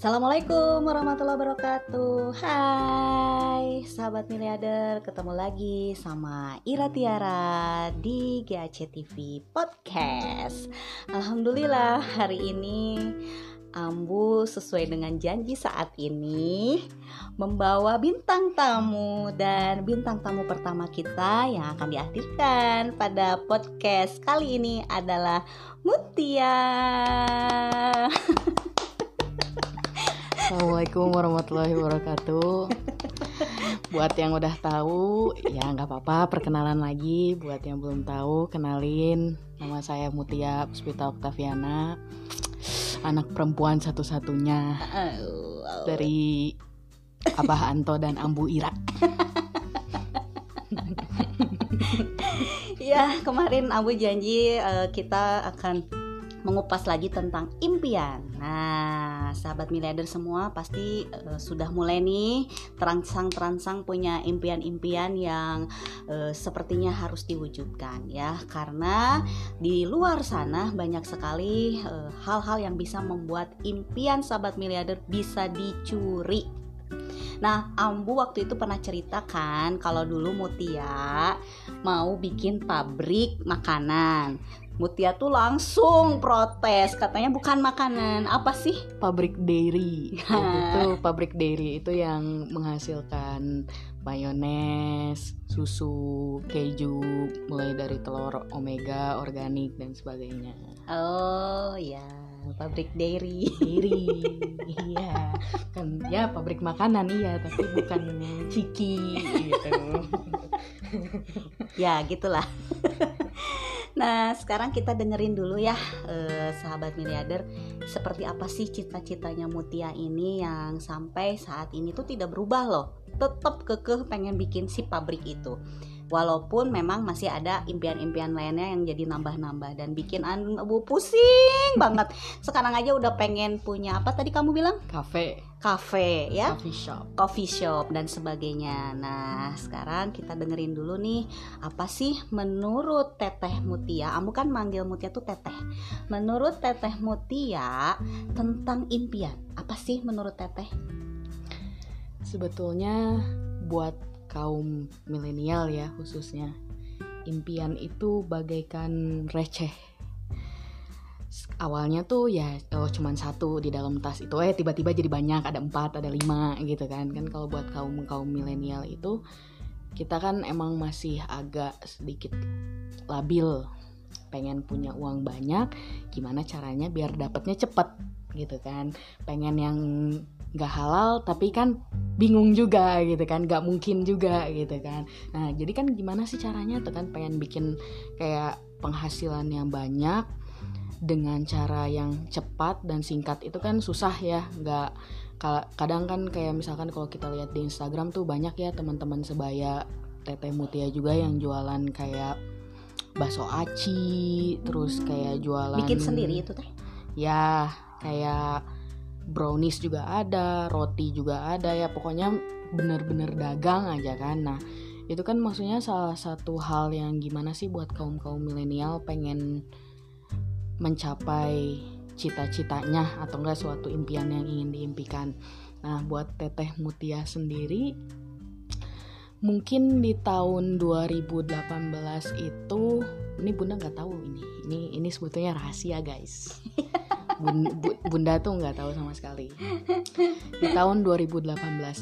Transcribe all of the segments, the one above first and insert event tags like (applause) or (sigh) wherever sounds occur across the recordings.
Assalamualaikum warahmatullahi wabarakatuh. Hai sahabat miliarder. Ketemu lagi sama Ira Tiara di GAC TV Podcast. Alhamdulillah hari ini Ambu sesuai dengan janji saat ini Membawa bintang tamu Dan bintang tamu pertama kita yang akan dihadirkan pada podcast kali ini adalah Mutia (laughs) Assalamualaikum warahmatullahi wabarakatuh. Buat yang udah tahu, ya nggak apa-apa. Perkenalan lagi. Buat yang belum tahu, kenalin. Nama saya Mutia Puspita Oktaviana, anak perempuan satu-satunya dari Abah Anto dan Ambu Ira. ya kemarin Abu janji uh, kita akan mengupas lagi tentang impian. Nah, sahabat miliarder semua pasti uh, sudah mulai nih terangsang-terangsang punya impian-impian yang uh, sepertinya harus diwujudkan ya. Karena di luar sana banyak sekali hal-hal uh, yang bisa membuat impian sahabat miliarder bisa dicuri. Nah, Ambu waktu itu pernah ceritakan kalau dulu Mutia mau bikin pabrik makanan. Mutia tuh langsung protes katanya bukan makanan. Apa sih? Pabrik dairy. (laughs) Itu pabrik dairy itu yang menghasilkan mayones susu keju mulai dari telur omega organik dan sebagainya. Oh ya pabrik dairy. Dairy (laughs) iya. Kan ya pabrik makanan iya tapi bukan ciki gitu. (laughs) Ya gitulah. (laughs) Nah, sekarang kita dengerin dulu ya, eh, sahabat miliarder, seperti apa sih cita-citanya Mutia ini yang sampai saat ini tuh tidak berubah loh. Tetap kekeh pengen bikin si pabrik itu walaupun memang masih ada impian-impian lainnya yang jadi nambah-nambah dan bikin abu pusing banget. Sekarang aja udah pengen punya apa tadi kamu bilang? Kafe kafe ya? Coffee shop. Coffee shop dan sebagainya. Nah sekarang kita dengerin dulu nih apa sih menurut teteh Mutia? Kamu kan manggil Mutia tuh teteh. Menurut teteh Mutia tentang impian apa sih menurut teteh? Sebetulnya buat kaum milenial ya khususnya. Impian itu bagaikan receh. Awalnya tuh ya oh cuman satu di dalam tas itu. Eh tiba-tiba jadi banyak ada empat ada lima gitu kan. Kan kalau buat kaum kaum milenial itu kita kan emang masih agak sedikit labil. Pengen punya uang banyak gimana caranya biar dapatnya cepet gitu kan. Pengen yang nggak halal tapi kan bingung juga gitu kan nggak mungkin juga gitu kan. Nah jadi kan gimana sih caranya tuh kan pengen bikin kayak penghasilan yang banyak dengan cara yang cepat dan singkat itu kan susah ya nggak kadang kan kayak misalkan kalau kita lihat di Instagram tuh banyak ya teman-teman sebaya Teteh Mutia juga yang jualan kayak bakso aci terus kayak jualan bikin sendiri itu teh? Ya kayak brownies juga ada, roti juga ada ya pokoknya bener-bener dagang aja kan. Nah itu kan maksudnya salah satu hal yang gimana sih buat kaum kaum milenial pengen mencapai cita-citanya atau enggak suatu impian yang ingin diimpikan. Nah buat Teteh Mutia sendiri mungkin di tahun 2018 itu ini bunda nggak tahu ini ini ini sebetulnya rahasia guys (laughs) bunda, bunda tuh nggak tahu sama sekali. Di tahun 2018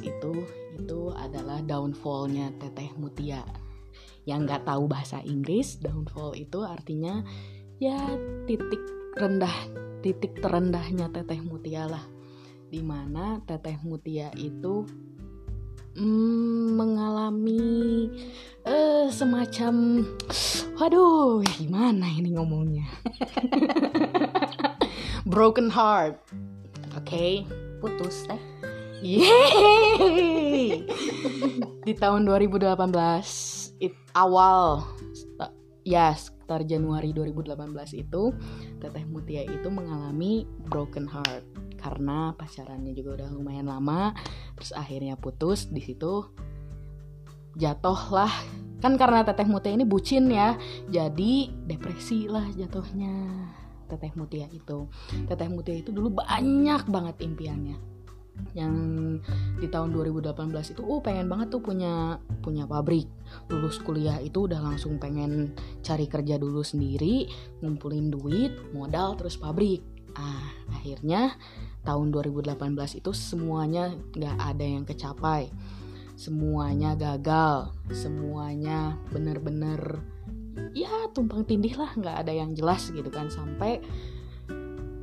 itu itu adalah downfallnya teteh Mutia. Yang nggak tahu bahasa Inggris downfall itu artinya ya titik rendah titik terendahnya teteh Mutia lah. Di mana teteh Mutia itu mm, mengalami uh, semacam waduh gimana ini ngomongnya (laughs) broken heart. Oke okay? putus teh. Yeay! di tahun 2018 it, awal ya sekitar Januari 2018 itu Teteh Mutia itu mengalami broken heart. Karena pacarannya juga udah lumayan lama terus akhirnya putus. Di situ jatuh lah. Kan karena Teteh Mutia ini bucin ya jadi depresi lah jatuhnya Teteh Mutia itu. Teteh Mutia itu dulu banyak banget impiannya. Yang di tahun 2018 itu oh pengen banget tuh punya punya pabrik. Lulus kuliah itu udah langsung pengen cari kerja dulu sendiri ngumpulin duit modal terus pabrik. Ah akhirnya tahun 2018 itu semuanya nggak ada yang kecapai. Semuanya gagal. Semuanya bener-bener ya tumpang tindih lah nggak ada yang jelas gitu kan sampai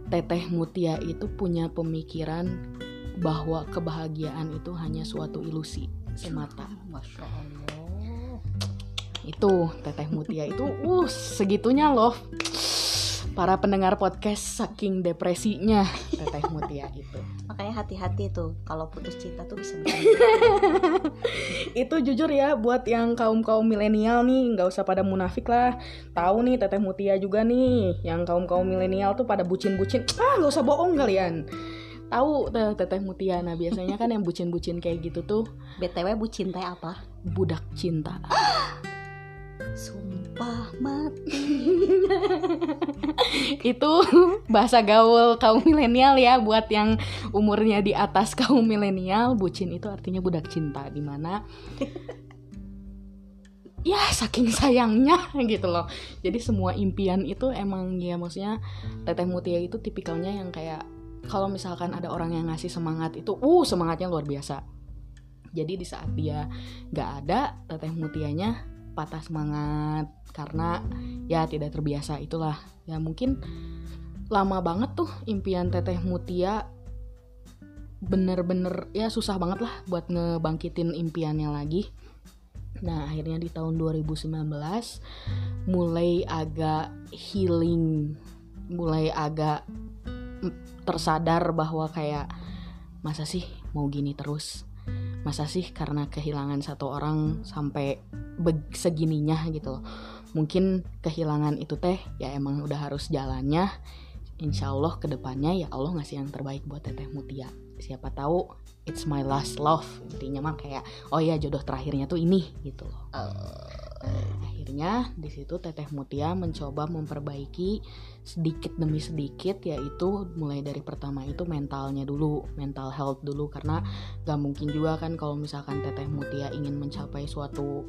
Teteh Mutia itu punya pemikiran bahwa kebahagiaan itu hanya suatu ilusi semata. Masya Allah. Itu Teteh Mutia itu uh segitunya loh. Para pendengar podcast saking depresinya. Teteh Mutia itu. Makanya hati-hati tuh kalau putus cinta tuh bisa bikin (laughs) itu jujur ya buat yang kaum kaum milenial nih nggak usah pada munafik lah. Tahu nih teteh mutia juga nih yang kaum kaum milenial tuh pada bucin bucin ah nggak usah bohong kalian. Tahu teh teteh mutia nah biasanya kan yang bucin bucin kayak gitu tuh BTW bu cinta apa? budak cinta (gasps) Sumpah mati. (laughs) itu bahasa gaul kaum milenial ya buat yang umurnya di atas kaum milenial. Bucin itu artinya budak cinta di mana (laughs) ya saking sayangnya gitu loh. Jadi semua impian itu emang ya maksudnya teteh mutia itu tipikalnya yang kayak kalau misalkan ada orang yang ngasih semangat itu uh semangatnya luar biasa. Jadi di saat dia nggak ada teteh mutianya patah semangat karena ya tidak terbiasa itulah. Ya mungkin lama banget tuh impian teteh mutia bener-bener ya susah banget lah buat ngebangkitin impiannya lagi. Nah akhirnya di tahun 2019 mulai agak healing mulai agak tersadar bahwa kayak masa sih mau gini terus masa sih karena kehilangan satu orang sampai segininya gitu loh. Mungkin kehilangan itu teh ya emang udah harus jalannya. Insya Allah ke depannya ya Allah ngasih yang terbaik buat teteh mutia. Siapa tahu it's my last love. Intinya mah kayak oh ya jodoh terakhirnya tuh ini gitu loh. Nah, akhirnya di situ Teteh Mutia mencoba memperbaiki sedikit demi sedikit yaitu mulai dari pertama itu mentalnya dulu, mental health dulu. Karena gak mungkin juga kan kalau misalkan Teteh Mutia ingin mencapai suatu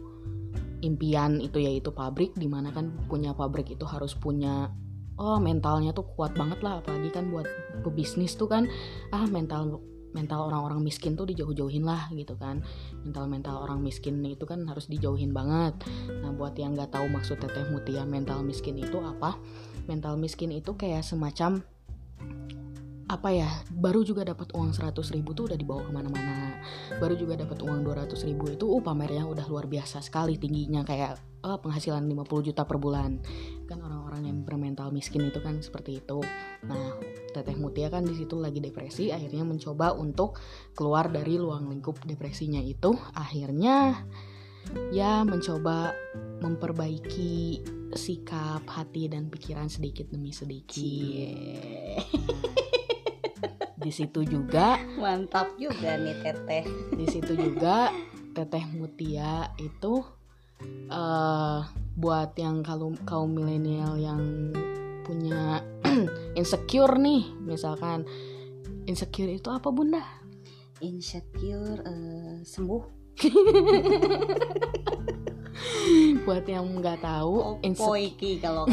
impian itu yaitu pabrik di mana kan punya pabrik itu harus punya oh mentalnya tuh kuat banget lah. Apalagi kan buat pebisnis tuh kan ah mental mental orang-orang miskin tuh dijauh-jauhin lah gitu kan. Mental-mental orang miskin itu kan harus dijauhin banget. Nah buat yang nggak tahu maksud teteh mutia mental miskin itu apa mental miskin itu kayak semacam apa ya baru juga dapat uang 100 ribu tuh udah dibawa ke mana-mana. Baru juga dapat uang 200 ribu itu uh pamernya udah luar biasa sekali tingginya kayak oh, penghasilan 50 juta per bulan. Kan orang-orang yang bermental miskin itu kan seperti itu. Nah teteh mutia kan di situ lagi depresi akhirnya mencoba untuk keluar dari luang lingkup depresinya itu. Akhirnya ya mencoba memperbaiki sikap hati dan pikiran sedikit demi sedikit di situ juga Mantap juga nih teteh. di situ juga teteh mutia itu eh buat yang kaum kaum milenial yang punya (clears throat) insecure nih misalkan insecure itu apa bunda Insecure eh, sembuh. (laughs) buat yang nggak tahu inse- Poiki kalau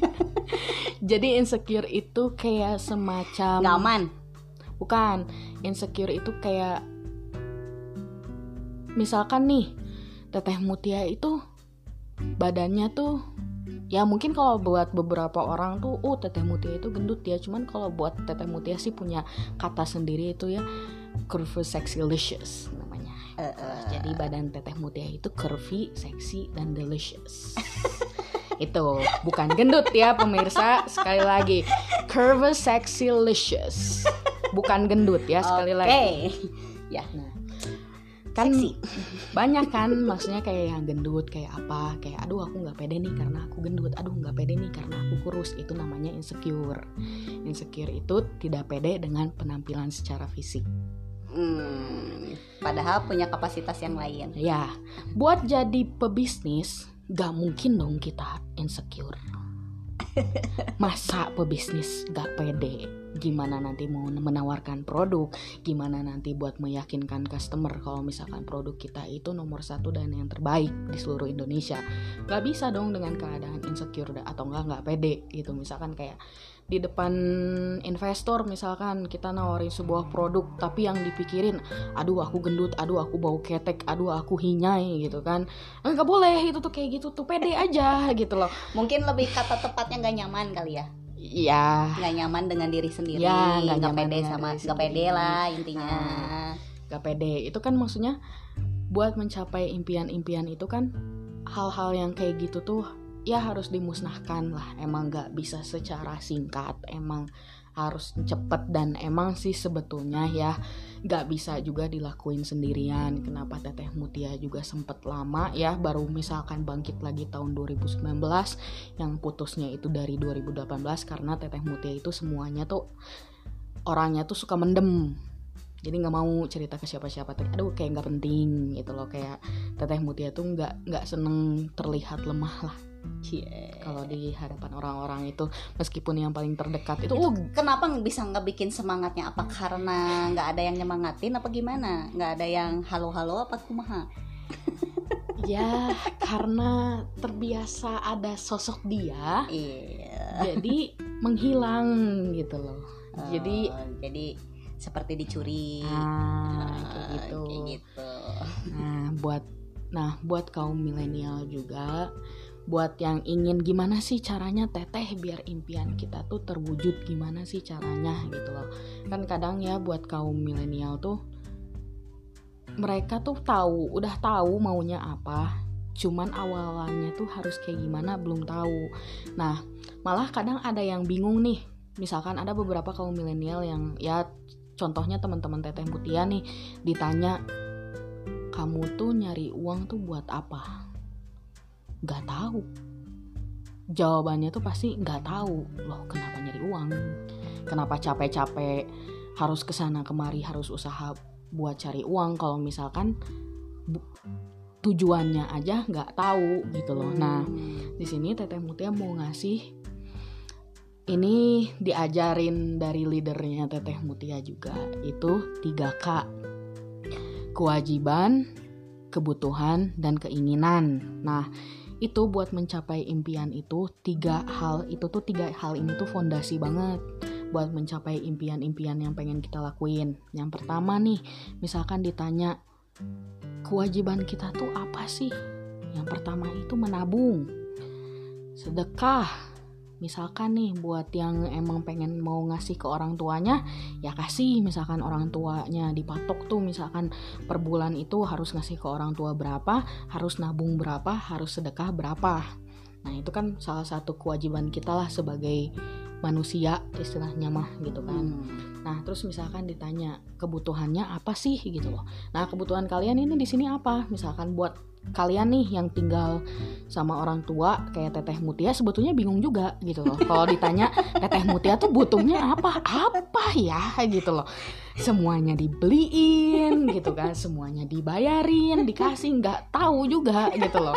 (laughs) jadi insecure itu kayak semacam aman. bukan. Insecure itu kayak misalkan nih teteh mutia itu badannya tuh ya mungkin kalau buat beberapa orang tuh oh teteh mutia itu gendut ya. Cuman kalau buat teteh mutia sih punya kata sendiri itu ya curvy sexylicious namanya Jadi badan teteh mutia itu curvy seksi dan delicious. (laughs) Itu bukan gendut ya pemirsa. Sekali lagi curvy sexylicious bukan gendut ya sekali Oke. lagi. Ya. nah. Kan Seksi. banyak kan maksudnya kayak yang gendut kayak apa kayak aduh aku nggak pede nih karena aku gendut. Aduh nggak pede nih karena aku kurus. Itu namanya insecure. Insecure itu tidak pede dengan penampilan secara fisik Hmm, padahal punya kapasitas yang lain. ya buat jadi pebisnis gak mungkin dong kita insecure. (laughs) Masa pebisnis gak pede? Gimana nanti mau menawarkan produk? Gimana nanti buat meyakinkan customer kalau misalkan produk kita itu nomor satu dan yang terbaik di seluruh Indonesia? Gak bisa dong dengan keadaan insecure atau enggak nggak pede gitu. Misalkan kayak di depan investor misalkan kita nawarin sebuah produk tapi yang dipikirin aduh aku gendut aduh aku bau ketek aduh aku hinyai gitu kan. Nggak boleh itu tuh kayak gitu tuh pede aja gitu loh. Mungkin lebih kata tepatnya nggak nyaman kali ya? Iya. nggak nyaman dengan diri sendiri Ya, nggak nggak nyaman pede sama nggak pede lah intinya. Nah. gak pede. Itu kan maksudnya buat mencapai impian-impian itu kan hal-hal yang kayak gitu tuh ya harus dimusnahkan lah. Emang gak bisa secara singkat emang harus cepet dan emang sih sebetulnya ya gak bisa juga dilakuin sendirian. Kenapa Teteh Mutia juga sempet lama ya baru misalkan bangkit lagi tahun 2019 yang putusnya itu dari 2018 karena Teteh Mutia itu semuanya tuh orangnya tuh suka mendem. Jadi nggak mau cerita ke siapa-siapa. Aduh kayak nggak penting gitu loh. Kayak teteh mutia tuh nggak nggak seneng terlihat lemah lah Kalau di hadapan orang-orang itu meskipun yang paling terdekat itu itu oh kenapa bisa nggak bikin semangatnya? Apa karena nggak ada yang nyemangatin apa gimana? Nggak ada yang halo-halo apa kumaha? (laughs) Ya karena terbiasa ada sosok dia iya. jadi menghilang gitu loh. Jadi Oh, jadi seperti dicuri. Ah, Ah, kayak gitu. kayak gitu. Nah, buat nah buat kaum milenial juga buat yang ingin gimana sih caranya teteh biar impian kita tuh terwujud gimana sih caranya gitu loh. Kan kadang ya buat kaum milenial tuh mereka tuh tahu, udah tahu maunya apa. Cuman awalannya tuh harus kayak gimana belum tahu. Nah, malah kadang ada yang bingung nih. Misalkan ada beberapa kaum milenial yang ya contohnya teman-teman teteh Mutia nih ditanya kamu tuh nyari uang tuh buat apa? Gak tahu. Jawabannya tuh pasti gak tahu. Loh, kenapa nyari uang? Kenapa capek-capek harus ke sana kemari harus usaha buat cari uang kalau misalkan tujuannya aja nggak tahu gitu loh. Nah, di sini Teteh Mutia mau ngasih ini diajarin dari leadernya Teteh Mutia juga itu 3K kewajiban kebutuhan dan keinginan nah itu buat mencapai impian itu tiga hal itu tuh tiga hal ini tuh fondasi banget. Buat mencapai impian-impian yang pengen kita lakuin. Yang pertama nih misalkan ditanya kewajiban kita tuh apa sih? Yang pertama itu menabung. Sedekah misalkan nih buat yang emang pengen mau ngasih ke orang tuanya ya kasih misalkan orang tuanya dipatok tuh misalkan per bulan itu harus ngasih ke orang tua berapa harus nabung berapa harus sedekah berapa nah itu kan salah satu kewajiban kita lah sebagai manusia istilahnya mah gitu kan Hmm. Nah, terus misalkan ditanya kebutuhannya apa sih gitu loh. Nah, kebutuhan kalian ini di sini apa? Misalkan buat kalian nih yang tinggal sama orang tua kayak Teteh Mutia sebetulnya bingung juga gitu loh. Kalau ditanya (laughs) Teteh Mutia tuh butuhnya apa? Apa ya gitu loh. Semuanya dibeliin gitu kan, semuanya dibayarin, dikasih nggak tahu juga gitu loh.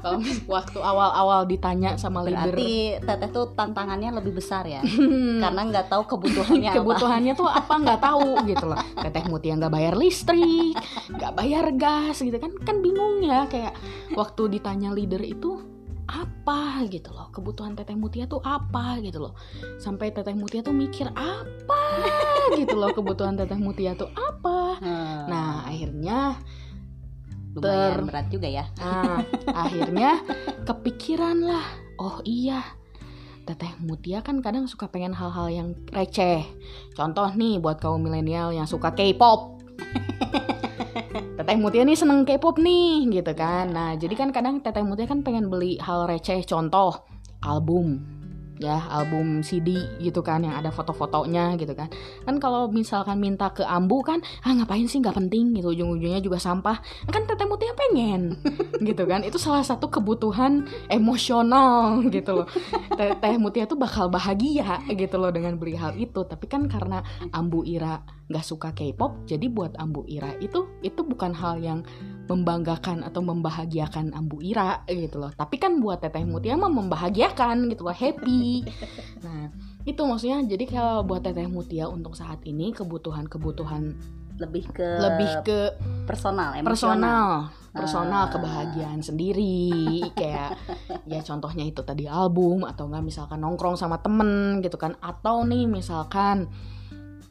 Kalau waktu awal-awal ditanya sama leader berarti teteh tuh tantangannya lebih besar ya Hmm. karena nggak tahu kebutuhannya apa kebutuhannya tuh apa nggak tahu gitu loh teteh mutia nggak bayar listrik nggak bayar gas gitu kan kan bingung ya kayak waktu ditanya leader itu apa gitu loh kebutuhan teteh mutia tuh apa gitu loh sampai teteh mutia tuh mikir apa (laughs) gitu loh kebutuhan teteh mutia tuh apa Hmm. nah akhirnya lumayan ter- berat juga ya Nah, akhirnya kepikiran lah. Oh iya, Teteh Mutia kan kadang suka pengen hal-hal yang receh. Contoh nih buat kaum milenial yang suka K-pop. (laughs) Teteh Mutia nih seneng K-pop nih gitu kan. Nah, jadi kan kadang Teteh Mutia kan pengen beli hal receh. Contoh album ya album CD gitu kan yang ada foto-fotonya gitu kan. Kan kalau misalkan minta ke ambu kan ah ngapain sih nggak penting gitu. Ujung-ujungnya juga sampah. Kan teteh mutia pengen (laughs) gitu kan. Itu salah satu kebutuhan emosional gitu loh. Teh, teh mutia tuh bakal bahagia gitu loh dengan beli hal itu. Tapi kan karena Ambu Ira nggak suka K-pop jadi buat Ambu Ira itu itu bukan hal yang membanggakan atau membahagiakan Ambu Ira gitu loh. Tapi kan buat Teteh Mutia mah membahagiakan gitu loh. Happy nah itu maksudnya jadi kalau buat Teteh Mutia untuk saat ini kebutuhan-kebutuhan lebih ke lebih ke personal emosional. personal personal Ah. kebahagiaan sendiri kayak ya contohnya itu tadi album atau enggak misalkan nongkrong sama temen gitu kan atau nih misalkan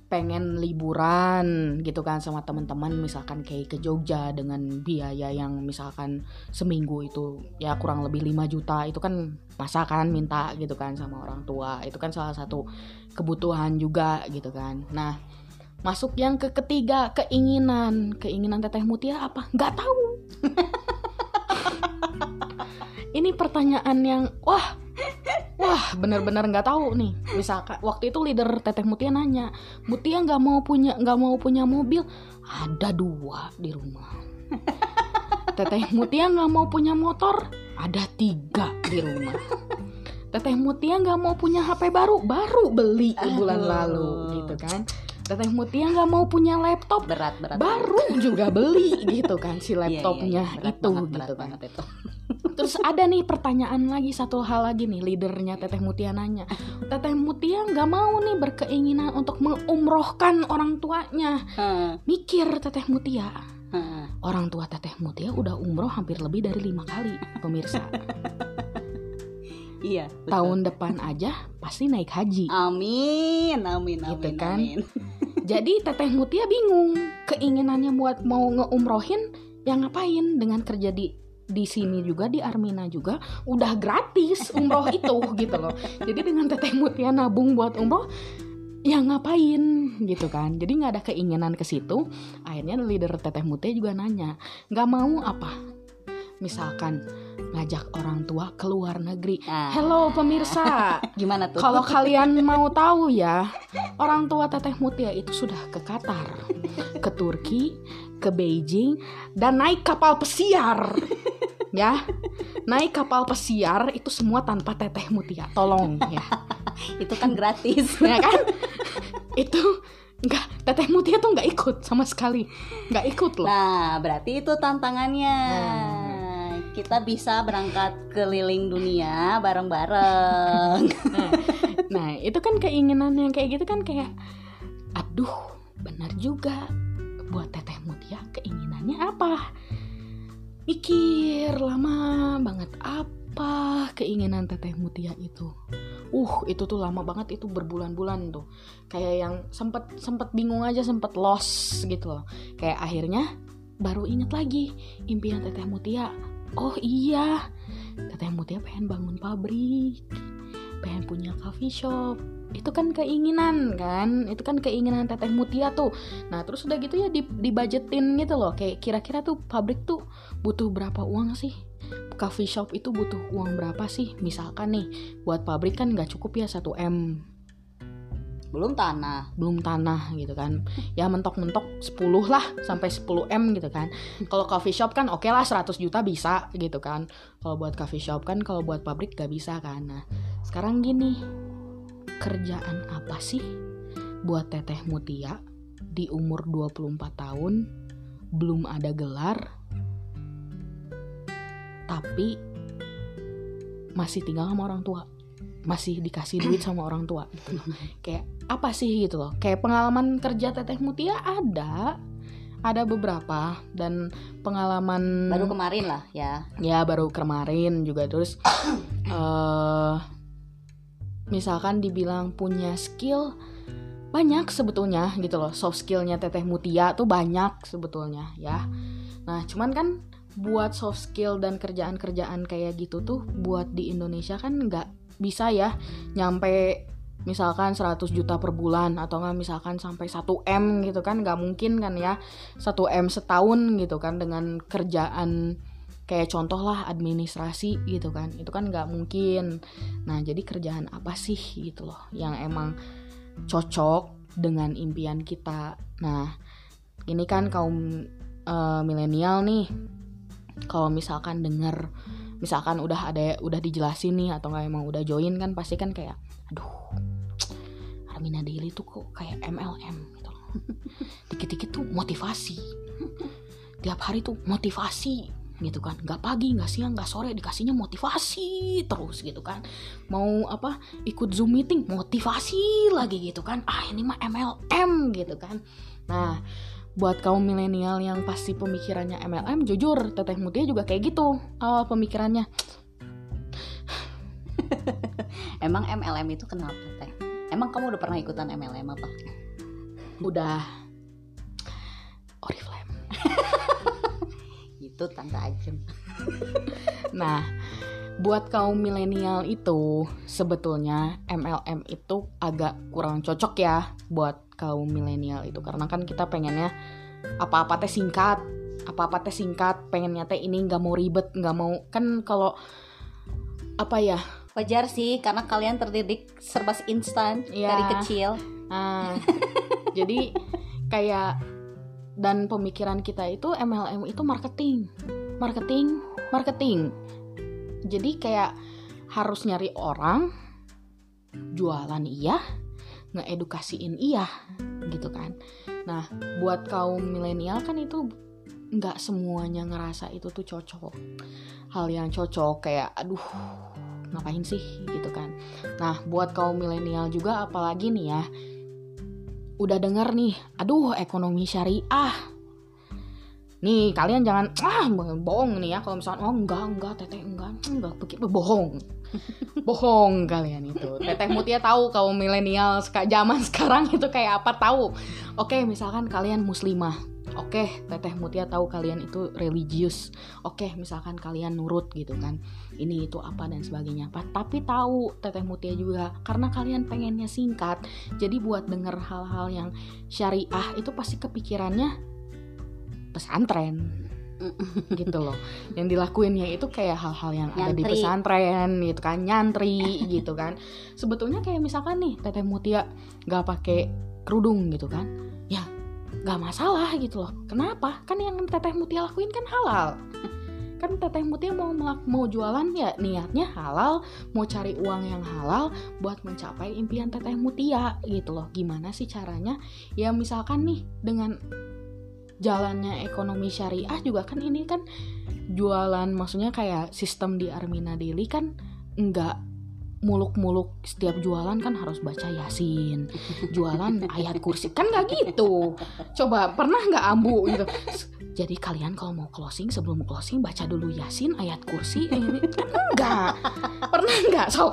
pengen liburan gitu kan sama teman-teman misalkan kayak ke Jogja dengan biaya yang misalkan seminggu itu ya kurang lebih 5 juta itu kan masa kan minta gitu kan sama orang tua. Itu kan salah satu kebutuhan juga gitu kan. Nah masuk yang ke ketiga keinginan. Keinginan teteh mutia apa? Nggak tahu. (laughs) Ini pertanyaan yang wah wah bener-bener nggak tahu nih. Misalkan waktu itu leader teteh mutia nanya mutia nggak mau punya nggak mau punya mobil? Ada dua di rumah. (laughs) Teteh mutia nggak mau punya motor? Ada tiga di rumah. Teteh mutia nggak mau punya hp baru? Baru beli bulan lalu gitu kan teteh mutia nggak mau punya laptop. Berat berat baru juga beli (laughs) gitu kan si Iya, iya, laptopnya iya. Berat itu banget, berat gitu kan itu. (laughs) Terus ada nih pertanyaan lagi satu hal lagi nih leadernya Teteh Mutia nanya. Teteh Mutia nggak mau nih berkeinginan untuk mengumrohkan orang tuanya. Mikir Teteh Mutia. Orang tua Teteh Mutia udah umroh hampir lebih dari lima kali pemirsa (laughs) iya betul. tahun depan aja pasti naik haji amin amin amin Gitu kan. amin. (laughs) Jadi Teteh Mutia bingung keinginannya buat mau ngeumrohin yang ngapain dengan kerja di di sini juga di Armina juga udah gratis umroh (laughs) itu gitu loh. Jadi dengan Teteh Mutia nabung buat umroh yang ngapain gitu kan. Jadi nggak ada keinginan ke situ. Akhirnya leader Teteh Mutia juga nanya, nggak mau apa? Misalkan ngajak orang tua ke luar negeri. Nah, Hello pemirsa, (laughs) gimana tuh kalau kalian mau tahu ya, orang tua Teteh Mutia itu sudah ke Qatar, ke Turki, ke Beijing, dan naik kapal pesiar. Ya, naik kapal pesiar itu semua tanpa Teteh Mutia. Tolong ya, (laughs) itu kan gratis (laughs) ya kan? Itu nggak Teteh Mutia tuh nggak ikut sama sekali, nggak ikut loh. nah berarti itu tantangannya Nah. Kita bisa berangkat keliling dunia bareng-bareng (laughs) Nah, itu kan keinginan yang kayak gitu kan kayak aduh, benar juga. Buat Teteh Mutia keinginannya apa? Mikir lama banget apa keinginan Teteh Mutia itu. Uh, itu tuh lama banget itu berbulan-bulan tuh. Kayak yang sempet sempet bingung aja, sempet lost gitu loh. Kayak akhirnya baru inget lagi impian Teteh Mutia. Oh iya, Teteh Mutia pengen bangun pabrik pengen punya coffee shop. Itu kan keinginan kan? Itu kan keinginan teteh mutia tuh. Nah terus udah gitu ya di dibajetin gitu loh. Kayak kira-kira tuh pabrik tuh butuh berapa uang sih? Coffee shop itu butuh uang berapa sih? Misalkan nih buat pabrik kan nggak cukup ya 1 m belum tanah. Belum tanah gitu kan. Ya mentok-mentok 10 lah sampai 10 m gitu kan. Kalau coffee shop kan oke lah 100 juta bisa gitu kan. Kalau buat coffee shop kan kalau buat pabrik gak bisa kan. Nah sekarang gini kerjaan apa sih buat teteh mutia di umur 24 tahun? Belum ada gelar tapi masih tinggal sama orang tua masih dikasih duit (clears throat) sama orang tua gitu loh. kayak apa sih gitu loh? Kayak pengalaman kerja teteh mutia ada ada beberapa dan pengalaman baru kemarin lah ya. Ya baru kemarin juga. Terus (clears throat) eh misalkan dibilang punya skill banyak sebetulnya gitu loh. Soft skillnya teteh mutia tuh banyak sebetulnya ya. Nah cuman kan buat soft skill dan kerjaan-kerjaan kayak gitu tuh buat di Indonesia kan nggak bisa ya nyampe misalkan 100 juta per bulan atau nggak misalkan sampai 1 M gitu kan nggak mungkin kan ya 1 M setahun gitu kan dengan kerjaan kayak contoh lah administrasi gitu kan itu kan nggak mungkin. Nah jadi kerjaan apa sih gitu loh yang emang cocok dengan impian kita. Nah ini kan kaum eh, milenial nih kalau misalkan denger misalkan udah ada udah dijelasin nih atau nggak emang udah join kan pasti kan kayak aduh (tsk) Armina Daily tuh kok kayak MLM gitu. (laughs) Dikit-dikit tuh motivasi. (laughs) Tiap hari tuh motivasi gitu kan. Nggak pagi nggak siang nggak sore dikasihnya motivasi terus gitu kan. Mau apa ikut zoom meeting motivasi lagi gitu kan. Ah ini mah MLM gitu kan. Nah buat kaum milenial yang pasti pemikirannya MLM jujur teteh Mutia juga kayak gitu awal pemikirannya. (laughs) Emang MLM itu kenapa teh emang kamu udah pernah ikutan MLM apa? Udah. Oriflame. (laughs) Itu tante ajem (laughs) nah buat kaum milenial itu sebetulnya MLM itu agak kurang cocok ya buat kaum milenial itu. Karena kan kita pengennya apa-apa teh singkat apa-apa teh singkat pengennya teh ini nggak mau ribet nggak mau kan kalau apa ya? Wajar sih karena kalian terdidik serba instan Iya. dari kecil. Nah, (laughs) jadi kayak dan pemikiran kita itu MLM itu marketing, marketing, marketing. Jadi kayak harus nyari orang, jualan iya, ngeedukasiin iya, gitu kan. Nah, buat kaum milenial kan itu nggak semuanya ngerasa itu tuh cocok. Hal yang cocok kayak aduh ngapain sih gitu kan. Nah, buat kaum milenial juga apalagi nih ya udah denger nih, aduh ekonomi syariah. Nih kalian jangan ah bohong nih ya kalau misalnya oh enggak enggak teteh enggak enggak begitu bohong. (laughs) bohong kalian itu. Teteh Mutia tahu kaum milenial zaman (laughs) sekarang itu kayak apa tahu. Oke, misalkan kalian muslimah. Oke, Teteh Mutia tahu kalian itu religius. Oke, misalkan kalian nurut gitu kan. Ini itu apa dan sebagainya. Pa- Tapi tahu Teteh Mutia juga karena kalian pengennya singkat. Jadi buat denger hal-hal yang syariah itu pasti kepikirannya pesantren. Gitu loh. Yang dilakuinnya itu kayak hal-hal yang ada di Nyantri. pesantren gitu kan nyantri gitu kan. Sebetulnya kayak misalkan nih teteh mutia nggak pakai kerudung gitu kan. Ya nggak masalah gitu loh. Kenapa? Kan yang teteh mutia lakuin kan halal. Kan teteh mutia mau melak- mau jualan ya niatnya halal mau cari uang yang halal buat mencapai impian teteh mutia gitu loh. Gimana sih caranya? Ya misalkan nih dengan jalannya ekonomi syariah juga kan ini kan jualan maksudnya kayak sistem di Armina Daily kan enggak muluk-muluk setiap jualan kan harus baca yasin jualan ayat kursi kan nggak gitu. Coba pernah nggak ambu gitu? Jadi kalian kalau mau closing sebelum closing baca dulu yasin ayat kursi enggak pernah nggak? So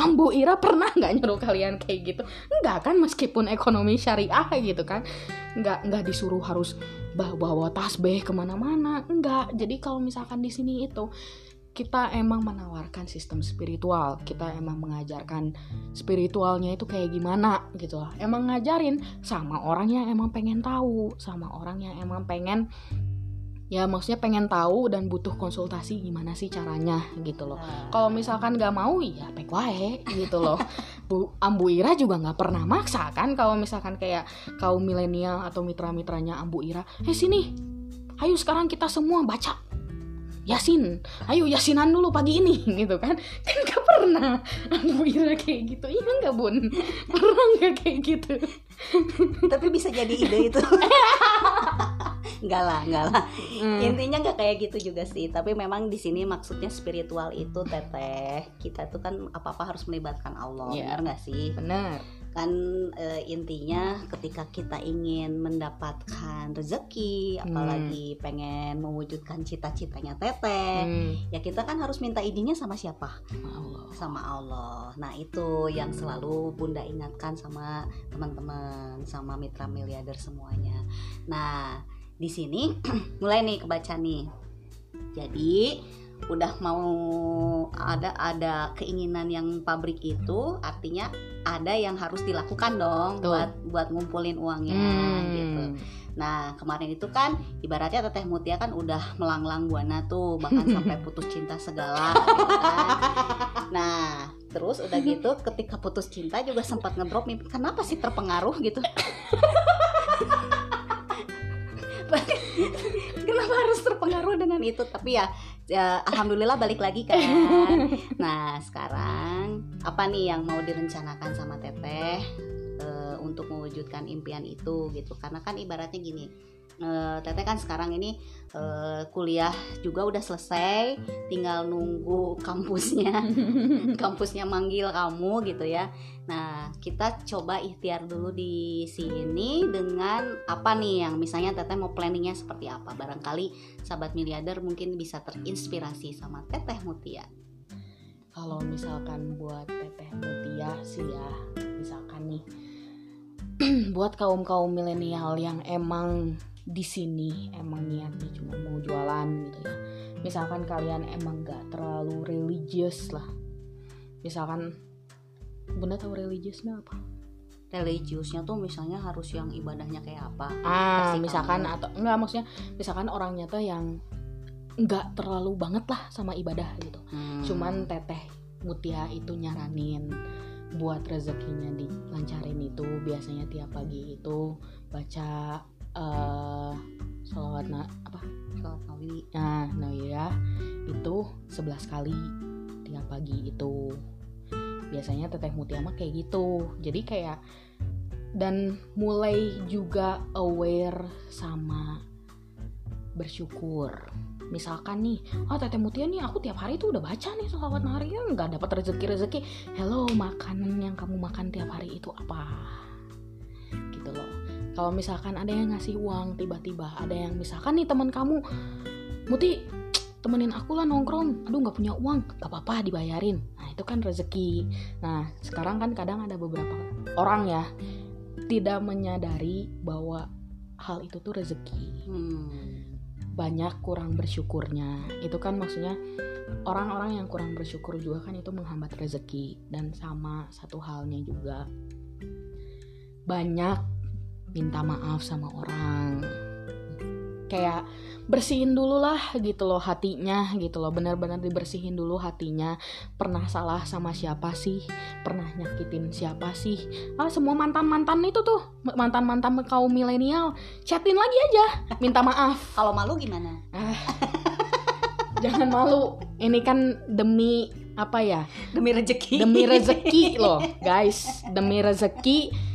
ambu ira pernah nggak nyuruh kalian kayak gitu? Enggak kan meskipun ekonomi syariah gitu kan? Nggak nggak disuruh harus bawa bawa tasbih ke mana-mana. Enggak jadi kalau misalkan di sini itu kita emang menawarkan sistem spiritual. Kita emang mengajarkan spiritualnya itu kayak gimana gitu lah. Emang ngajarin sama orang yang emang pengen tahu sama orang yang emang pengen ya maksudnya pengen tahu dan butuh konsultasi gimana sih caranya gitu loh. Kalau misalkan nggak mau ya pek wae gitu loh. (laughs) Bu Ambu Ira juga nggak pernah maksa kan kalau misalkan kayak kaum milenial atau mitra-mitranya Ambu Ira eh sini ayo sekarang kita semua baca Yasin ayo Yasinan dulu pagi ini (laughs) gitu kan kan nggak pernah Ambu Ira kayak gitu iya nggak bun (laughs) pernah nggak kayak gitu tapi bisa jadi ide itu (laughs) Enggak lah, enggak lah. Hmm. Intinya nggak kayak gitu juga sih. Tapi memang di sini maksudnya spiritual itu teteh. Kita tuh kan apa-apa harus melibatkan Allah. Iya. Benar nggak sih? bener Kan eh, intinya ketika kita ingin mendapatkan rezeki, Hmm. apalagi pengen mewujudkan cita-citanya teteh, Hmm, ya kita kan harus minta izinnya sama siapa? Allah Sama Allah. Nah, itu yang selalu Bunda ingatkan sama teman-teman, sama mitra miliarder semuanya. Nah, di sini (clears throat) mulai nih kebaca nih. Jadi udah mau ada ada keinginan yang pabrik itu artinya ada yang harus dilakukan dong Betul. buat buat ngumpulin uangnya Hmm. gitu. Nah kemarin itu kan ibaratnya Teteh Mutia kan udah melanglang buana tuh bahkan (laughs) sampai putus cinta segala gitu kan. Nah terus udah gitu ketika putus cinta juga sempat ngedrop mimpi kenapa sih terpengaruh gitu? (laughs) kenapa harus terpengaruh dengan itu tapi ya, ya alhamdulillah balik lagi kan nah sekarang apa nih yang mau direncanakan sama teteh uh, untuk mewujudkan impian itu gitu? Karena kan ibaratnya gini uh, teteh kan sekarang ini uh, kuliah juga udah selesai tinggal nunggu kampusnya (laughs) kampusnya manggil kamu gitu ya. Nah kita coba ikhtiar dulu di sini dengan apa nih yang misalnya teteh mau planningnya seperti apa. Barangkali sahabat miliarder mungkin bisa terinspirasi sama teteh Mutia. Kalau misalkan buat teteh Mutia sih ya misalkan nih (clears throat) buat kaum kaum milenial yang emang di sini emang niatnya cuma mau jualan gitu ya. Misalkan kalian emang gak terlalu religius lah. Misalkan bunda tahu religiusnya apa? Religiusnya tuh misalnya harus yang ibadahnya kayak apa? Ah misalkan kamu. atau enggak maksudnya misalkan orangnya tuh yang nggak terlalu banget lah sama ibadah gitu. Hmm. cuman teteh mutia itu nyaranin buat rezekinya dilancarin itu biasanya tiap pagi itu baca uh, sholawat na apa? Sholawat nawi nah nawi ya. Itu 11 kali tiap pagi itu. Biasanya teteh mutiama kayak gitu. Jadi kayak dan mulai juga aware sama bersyukur. Misalkan nih oh teteh mutia nih aku tiap hari tuh udah baca nih sholawat nari. Ya nggak dapat rezeki rezeki hello makanan yang kamu makan tiap hari itu apa? Gitu loh kalau misalkan ada yang ngasih uang tiba-tiba ada yang misalkan nih teman kamu muti temenin aku lah nongkrong. Aduh nggak punya uang gak apa-apa dibayarin. Nah itu kan rezeki. Nah sekarang kan kadang ada beberapa orang ya tidak menyadari bahwa hal itu tuh rezeki. Hmm. banyak kurang bersyukurnya. Itu kan maksudnya orang-orang yang kurang bersyukur juga kan itu menghambat rezeki. Dan sama satu halnya juga. Banyak minta maaf sama orang. Kayak bersihin dulu lah gitu loh hatinya gitu loh. Benar-benar dibersihin dulu hatinya. Pernah salah sama siapa sih? Pernah nyakitin siapa sih? Ah semua mantan mantan itu tuh mantan mantan kaum milenial chatin lagi aja minta maaf. (laughs) Kalau malu gimana? Ah, jangan malu. Ini kan demi apa ya? Demi rezeki. Demi rezeki (laughs) loh guys. Demi rezeki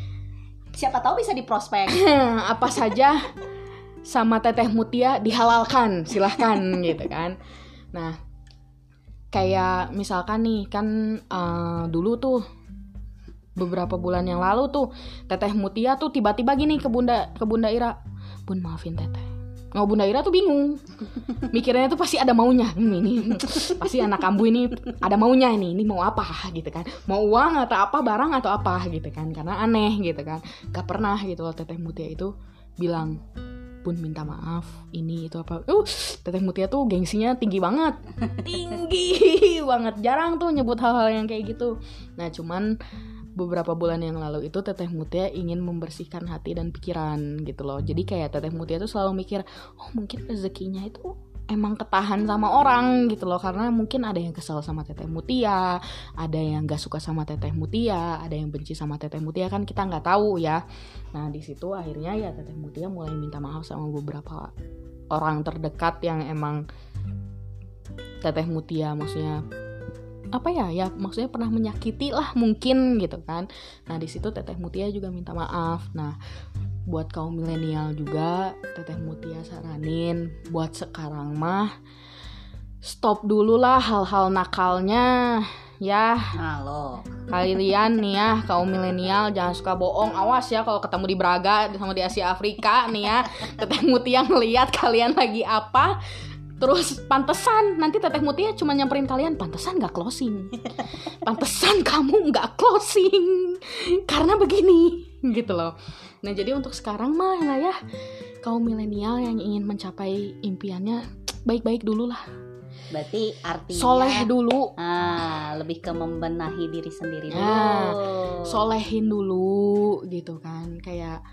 siapa tahu bisa diprospek. (laughs) Apa saja sama teteh mutia dihalalkan silahkan (laughs) gitu kan. Nah kayak misalkan nih kan uh, dulu tuh beberapa bulan yang lalu tuh teteh mutia tuh tiba-tiba gini ke bunda ke bunda ira bun maafin teteh Oh Bunda Ira tuh bingung. Mikirnya tuh pasti ada maunya. Hmm, Ini pasti anak kambu ini ada maunya ini. Ini mau apa gitu kan. Mau uang atau apa barang atau apa gitu kan. Karena aneh gitu kan. Gak pernah gitu loh Teteh Mutia itu bilang Bun minta maaf. Ini itu apa. Uh Teteh Mutia tuh gengsinya tinggi banget. Tinggi (laughs) banget. Jarang tuh nyebut hal-hal yang kayak gitu. Nah cuman beberapa bulan yang lalu itu Teteh Mutia ingin membersihkan hati dan pikiran gitu loh. Jadi kayak Teteh Mutia tuh selalu mikir, oh mungkin rezekinya itu emang ketahan sama orang gitu loh karena mungkin ada yang kesel sama teteh mutia ada yang gak suka sama teteh mutia ada yang benci sama teteh mutia kan kita nggak tahu ya nah di situ akhirnya ya teteh mutia mulai minta maaf sama beberapa orang terdekat yang emang teteh mutia maksudnya apa ya ya maksudnya pernah menyakiti lah mungkin gitu kan. Nah di situ teteh Mutia juga minta maaf. Nah buat kaum milenial juga teteh Mutia saranin buat sekarang mah stop dulu lah hal-hal nakalnya ya. Halo. Kalian nih ya kaum milenial jangan suka bohong. Awas ya kalau ketemu di Braga sama di Asia Afrika nih ya. (laughs) Teteh Mutia ngeliat kalian lagi apa Terus pantesan nanti Teteh Mutia cuma nyamperin kalian pantesan gak closing. Pantesan kamu gak closing karena begini gitu loh. Nah jadi untuk sekarang mah lah ya kaum milenial yang ingin mencapai impiannya baik-baik dulu lah. Berarti artinya soleh dulu. Ah, lebih ke membenahi diri sendiri dulu. Nah, solehin dulu gitu kan kayak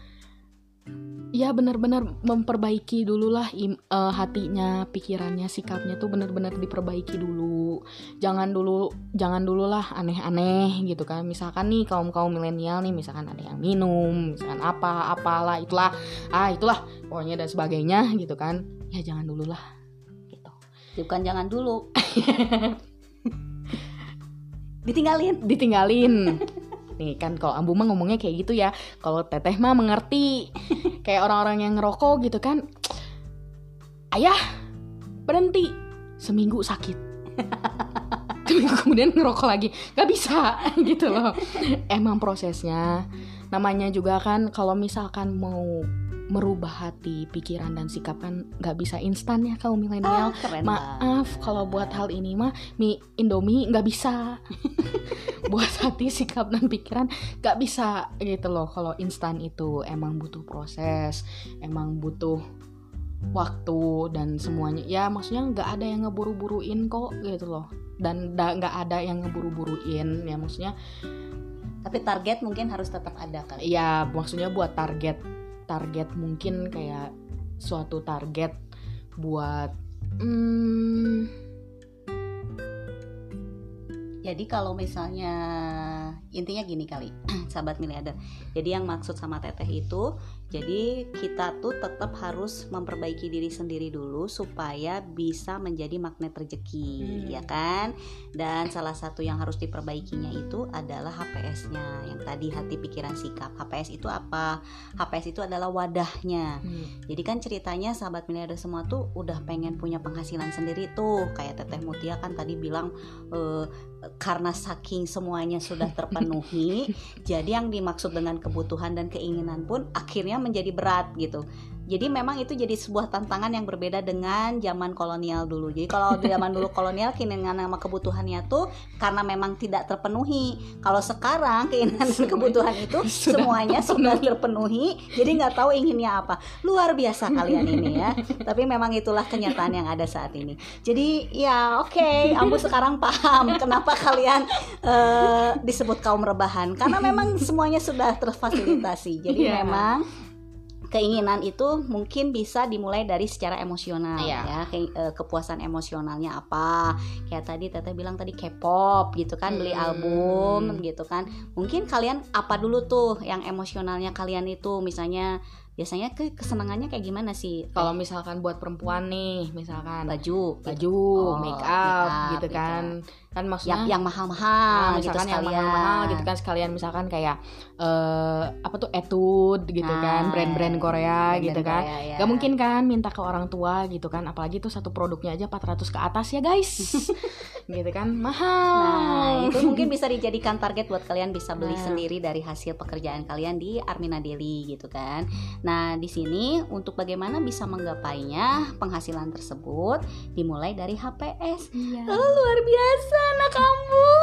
ya benar-benar memperbaiki dulu lah uh, hatinya, pikirannya, sikapnya tuh benar-benar diperbaiki dulu. Jangan dulu jangan dulu lah aneh-aneh gitu kan. Misalkan nih kaum-kaum milenial nih misalkan ada yang minum, misalkan apa apalah itulah. Ah, itulah pokoknya dan sebagainya gitu kan. ya jangan dulu lah gitu bukan jangan dulu (laughs) ditinggalin ditinggalin nih kan kalau ambu mah ngomongnya kayak gitu ya. Kalau teteh mah mengerti. (laughs) Kayak orang-orang yang ngerokok gitu kan. Ayah berhenti. Seminggu sakit. (laughs) Seminggu kemudian ngerokok lagi. Nggak bisa (laughs) gitu loh. Emang prosesnya. Namanya juga kan kalau misalkan mau merubah hati, pikiran dan sikap kan nggak bisa instan ya kaum milenial. Ah, Maaf kalau buat hal ini mah mie Indomie nggak bisa. (laughs) buat hati, sikap dan pikiran nggak bisa gitu loh. Kalau instan itu emang butuh proses, emang butuh waktu dan semuanya. Ya maksudnya nggak ada yang ngeburu-buruin kok gitu loh. Dan da- nggak ada yang ngeburu-buruin ya maksudnya tapi target mungkin harus tetap ada kali ya maksudnya buat target target mungkin kayak suatu target buat hmm, jadi kalau misalnya intinya gini kali (clears throat) sahabat miliarder. Jadi yang maksud sama teteh itu jadi kita tuh tetap harus memperbaiki diri sendiri dulu supaya bisa menjadi magnet rezeki Hmm. ya kan? Dan salah satu yang harus diperbaikinya itu adalah HPS-nya yang tadi hati pikiran sikap. HPS itu apa? HPS itu adalah wadahnya. Hmm, jadi kan ceritanya sahabat miliarder semua tuh udah pengen punya penghasilan sendiri tuh. Kayak Teteh Mutia kan tadi bilang eh, karena saking semuanya sudah terpenuhi (laughs) jadi yang dimaksud dengan kebutuhan dan keinginan pun akhirnya menjadi berat gitu. Jadi memang itu jadi sebuah tantangan yang berbeda dengan zaman kolonial dulu. Jadi kalau di zaman dulu (laughs) kolonial keinginan sama kebutuhannya tuh karena memang tidak terpenuhi. Kalau sekarang keinginan dan kebutuhan itu Sudah. Semuanya (laughs) sudah terpenuhi. Jadi nggak tahu inginnya apa. Luar biasa kalian ini ya. (laughs) Tapi memang itulah kenyataan yang ada saat ini. Jadi ya oke. Ambu sekarang paham kenapa kalian eh, disebut kaum rebahan. Karena memang semuanya sudah terfasilitasi. Jadi Iya. memang keinginan itu mungkin bisa dimulai dari secara emosional Iya. ya. Ke- eh, kepuasan emosionalnya apa. Kayak tadi teteh bilang tadi K-pop gitu kan beli Hmm. album gitu kan. Mungkin kalian apa dulu tuh yang emosionalnya kalian itu? Misalnya biasanya ke kesenangannya kayak gimana sih? Kalau misalkan buat perempuan nih misalkan baju baju Oh, make up make up, gitu. gitu. kan kan yang maksudnya yang mahal-mahal Nah, gitu misalkan yang sekalian mahal-mahal gitu kan sekalian misalkan kayak eh apa tuh etude gitu Nah, kan brand-brand Korea Brand-brand gitu kan Korea, ya. Gak mungkin kan minta ke orang tua gitu kan apalagi tuh satu produknya aja 400 ke atas ya guys (laughs) gitu kan mahal Nah, itu mungkin bisa dijadikan target buat kalian bisa beli Nah. sendiri dari hasil pekerjaan kalian di Armina Daily gitu kan. Nah, di sini untuk bagaimana bisa menggapainya penghasilan tersebut dimulai dari HPS. Iya. Oh, luar biasa anak kamu. (laughs)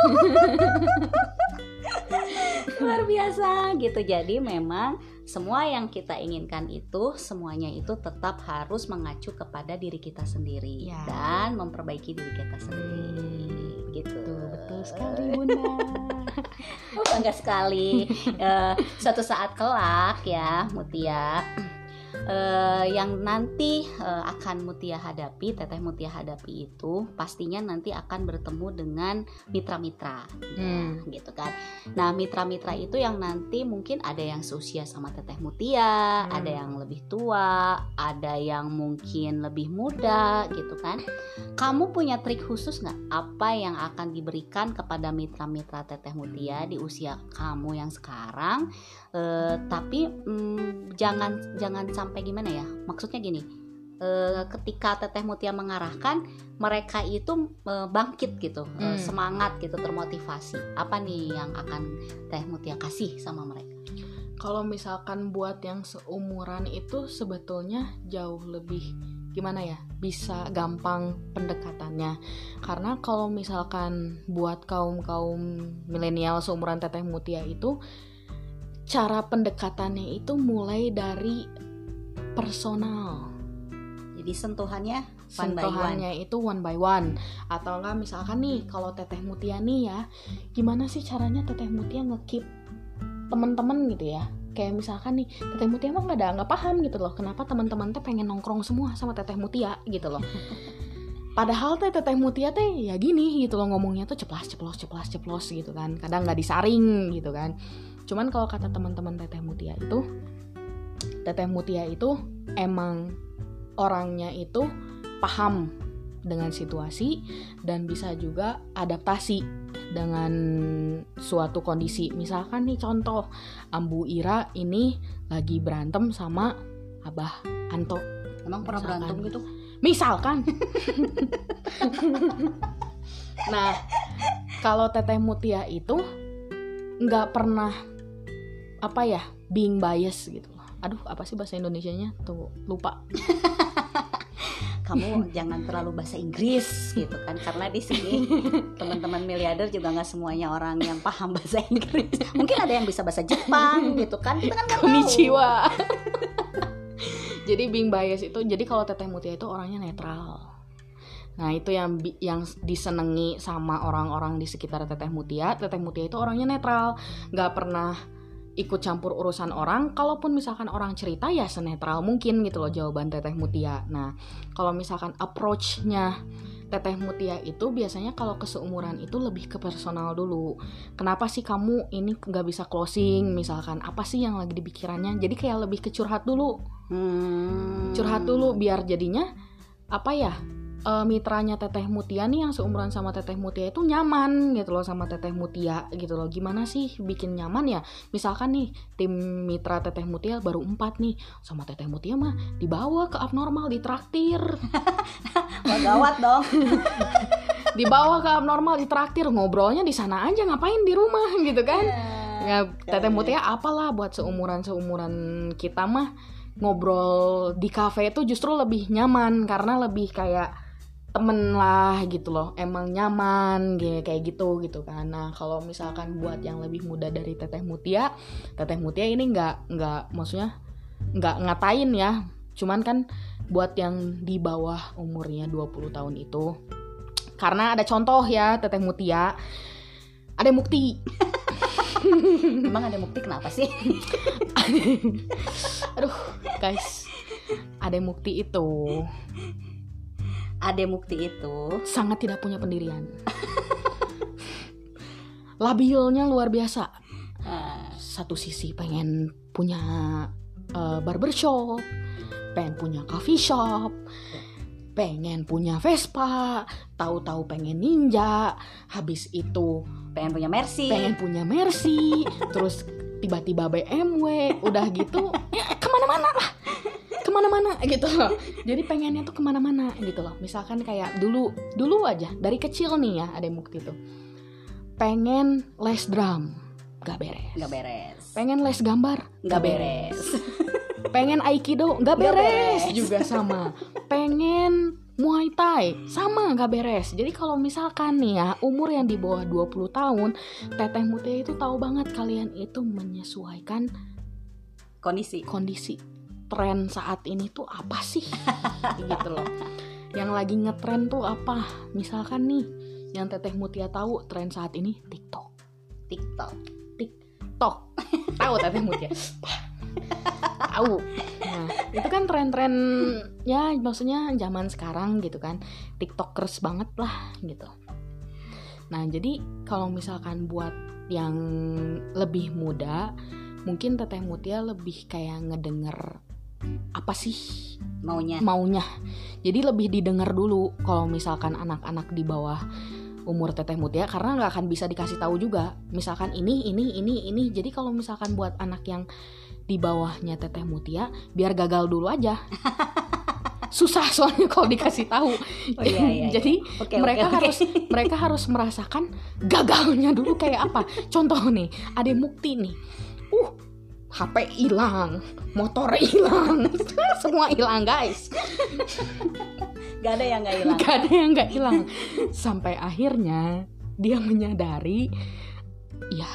luar biasa gitu. Jadi memang semua yang kita inginkan itu semuanya itu tetap harus mengacu kepada diri kita sendiri Ya. dan memperbaiki diri kita sendiri gitu. Betul, betul sekali bunda (laughs) Oh, bangga sekali. Eh, suatu saat kelak ya, Mutia. Eh, yang nanti eh, akan Mutia hadapi, Teteh Mutia hadapi itu pastinya nanti akan bertemu dengan mitra-mitra, Hmm. gitu kan. Nah, mitra-mitra itu yang nanti mungkin ada yang seusia sama Teteh Mutia, Hmm. ada yang lebih tua, ada yang mungkin lebih muda, gitu kan. Kamu punya trik khusus nggak? Apa yang akan diberikan kepada mitra-mitra Teteh Mutia di usia kamu yang sekarang? Eh, tapi mm, jangan jangan sampai gimana ya? Maksudnya gini, eh, ketika Teteh Mutia mengarahkan, mereka itu eh, bangkit gitu, Hmm. semangat gitu, termotivasi. Apa nih yang akan Teh Mutia kasih sama mereka? kalau misalkan buat yang seumuran itu sebetulnya jauh lebih gimana ya bisa gampang pendekatannya. Karena kalau misalkan buat kaum kaum milenial seumuran teteh mutia itu cara pendekatannya itu mulai dari personal. Jadi sentuhannya one by one. sentuhannya itu one by one. Atau enggak misalkan nih kalau teteh mutia nih ya gimana sih caranya teteh mutia ngekip teman-teman gitu ya kayak misalkan nih teteh mutia emang nggak ada nggak paham gitu loh kenapa teman-teman teh pengen nongkrong semua sama teteh mutia gitu loh. (laughs) Padahal teh teteh mutia teh ya gini gitu loh ngomongnya tuh ceplas ceplos ceplas ceplos gitu kan kadang nggak disaring gitu kan. Cuman kalau kata teman-teman teteh mutia itu teteh mutia itu emang orangnya itu paham dengan situasi dan bisa juga adaptasi dengan suatu kondisi. Misalkan nih contoh, Ambu Ira ini lagi berantem sama Abah Anto. Emang pernah Misalkan. berantem gitu? Misalkan. nah, kalau Teteh Mutia itu nggak pernah apa ya being bias gitu. Aduh, apa sih bahasa Indonesianya? Tuh lupa. Kamu jangan terlalu bahasa Inggris gitu kan karena di sini (laughs) teman-teman miliarder juga nggak semuanya orang yang paham bahasa Inggris. Mungkin ada yang bisa bahasa Jepang gitu kan. Kita kan nggak tahu. Jadi being bias itu jadi kalau Teteh Mutia itu orangnya netral. Nah, itu yang yang disenangi sama orang-orang di sekitar Teteh Mutia. Teteh Mutia itu orangnya netral, nggak pernah ikut campur urusan orang. Kalaupun misalkan orang cerita ya senetral mungkin gitu loh jawaban Teteh Mutia. Nah, kalau misalkan approach-nya Teteh Mutia itu biasanya kalau ke seumuran itu lebih ke personal dulu. Kenapa sih kamu ini nggak bisa closing? Misalkan apa sih yang lagi di pikirannya? Jadi kayak lebih ke curhat dulu, Hmm. curhat dulu biar jadinya apa ya? Eh, mitranya Teteh Mutia nih yang seumuran sama Teteh Mutia itu nyaman gitu loh sama Teteh Mutia gitu loh. Gimana sih bikin nyaman ya? Misalkan nih tim mitra Teteh Mutia baru empat nih sama Teteh Mutia mah dibawa ke abnormal ditraktir (laughs) Wah, gawat dong. (laughs) dibawa ke abnormal ditraktir ngobrolnya di sana aja ngapain di rumah (laughs) gitu kan ya teteh mutia apalah buat seumuran seumuran kita mah ngobrol di kafe itu justru lebih nyaman karena lebih kayak temen lah gitu loh emang nyaman kayak kayak gitu gitu kan. Nah kalau misalkan buat yang lebih muda dari teteh mutia teteh mutia ini nggak nggak maksudnya nggak ngatain ya. Cuman kan buat yang di bawah umurnya 20 tahun itu karena ada contoh ya teteh mutia. Ada bukti (laughs) Emang ada bukti kenapa sih? (laughs) aduh guys. Ada bukti itu Ada bukti itu. sangat tidak punya pendirian (laughs) labilnya luar biasa Ah, satu sisi pengen punya eh, barbershop pengen punya coffee shop pengen punya Vespa tahu-tahu pengen ninja habis itu pengen punya Mercy. pengen punya Mercy terus tiba-tiba BMW udah gitu ya ke mana-mana lah ke mana-mana gitu loh jadi pengennya tuh ke mana-mana gitu loh misalkan kayak dulu dulu aja dari kecil nih ya ada bukti tuh pengen les drum gak beres Nggak beres. pengen les gambar Nggak beres. (laughs) pengen aikido Nggak beres. beres. juga sama pengen muay thai sama nggak beres jadi kalau misalkan nih ya umur yang di bawah 20 tahun teteh mutia itu tahu banget kalian itu menyesuaikan Kondisi. kondisi tren saat ini tuh apa sih? Gitu loh. Yang lagi ngetren tuh apa? Misalkan nih yang teteh mutia tahu tren saat ini tiktok. TikTok. tok tahu teteh mutia? (laughs) Tahu. Nah itu kan tren-tren ya maksudnya zaman sekarang gitu kan. Tiktokers banget lah gitu. Nah jadi kalau misalkan buat yang lebih muda mungkin teteh mutia lebih kayak ngedenger apa sih Maunya. maunya. Jadi lebih didengar dulu kalau misalkan anak-anak di bawah umur teteh mutia karena nggak akan bisa dikasih tahu juga. Misalkan ini ini ini ini. Jadi kalau misalkan buat anak yang di bawahnya teteh mutia biar gagal dulu aja. (laughs) Susah soalnya kalau dikasih tahu. Oh, iya, iya, iya. jadi Oke, mereka oke. harus mereka harus merasakan gagalnya dulu kayak apa. Contoh nih ada mukti nih. Uh HP hilang motor hilang (laughs) semua hilang guys. Gak ada yang nggak hilang. Gak ada yang gak hilang. Sampai akhirnya Dia menyadari Ya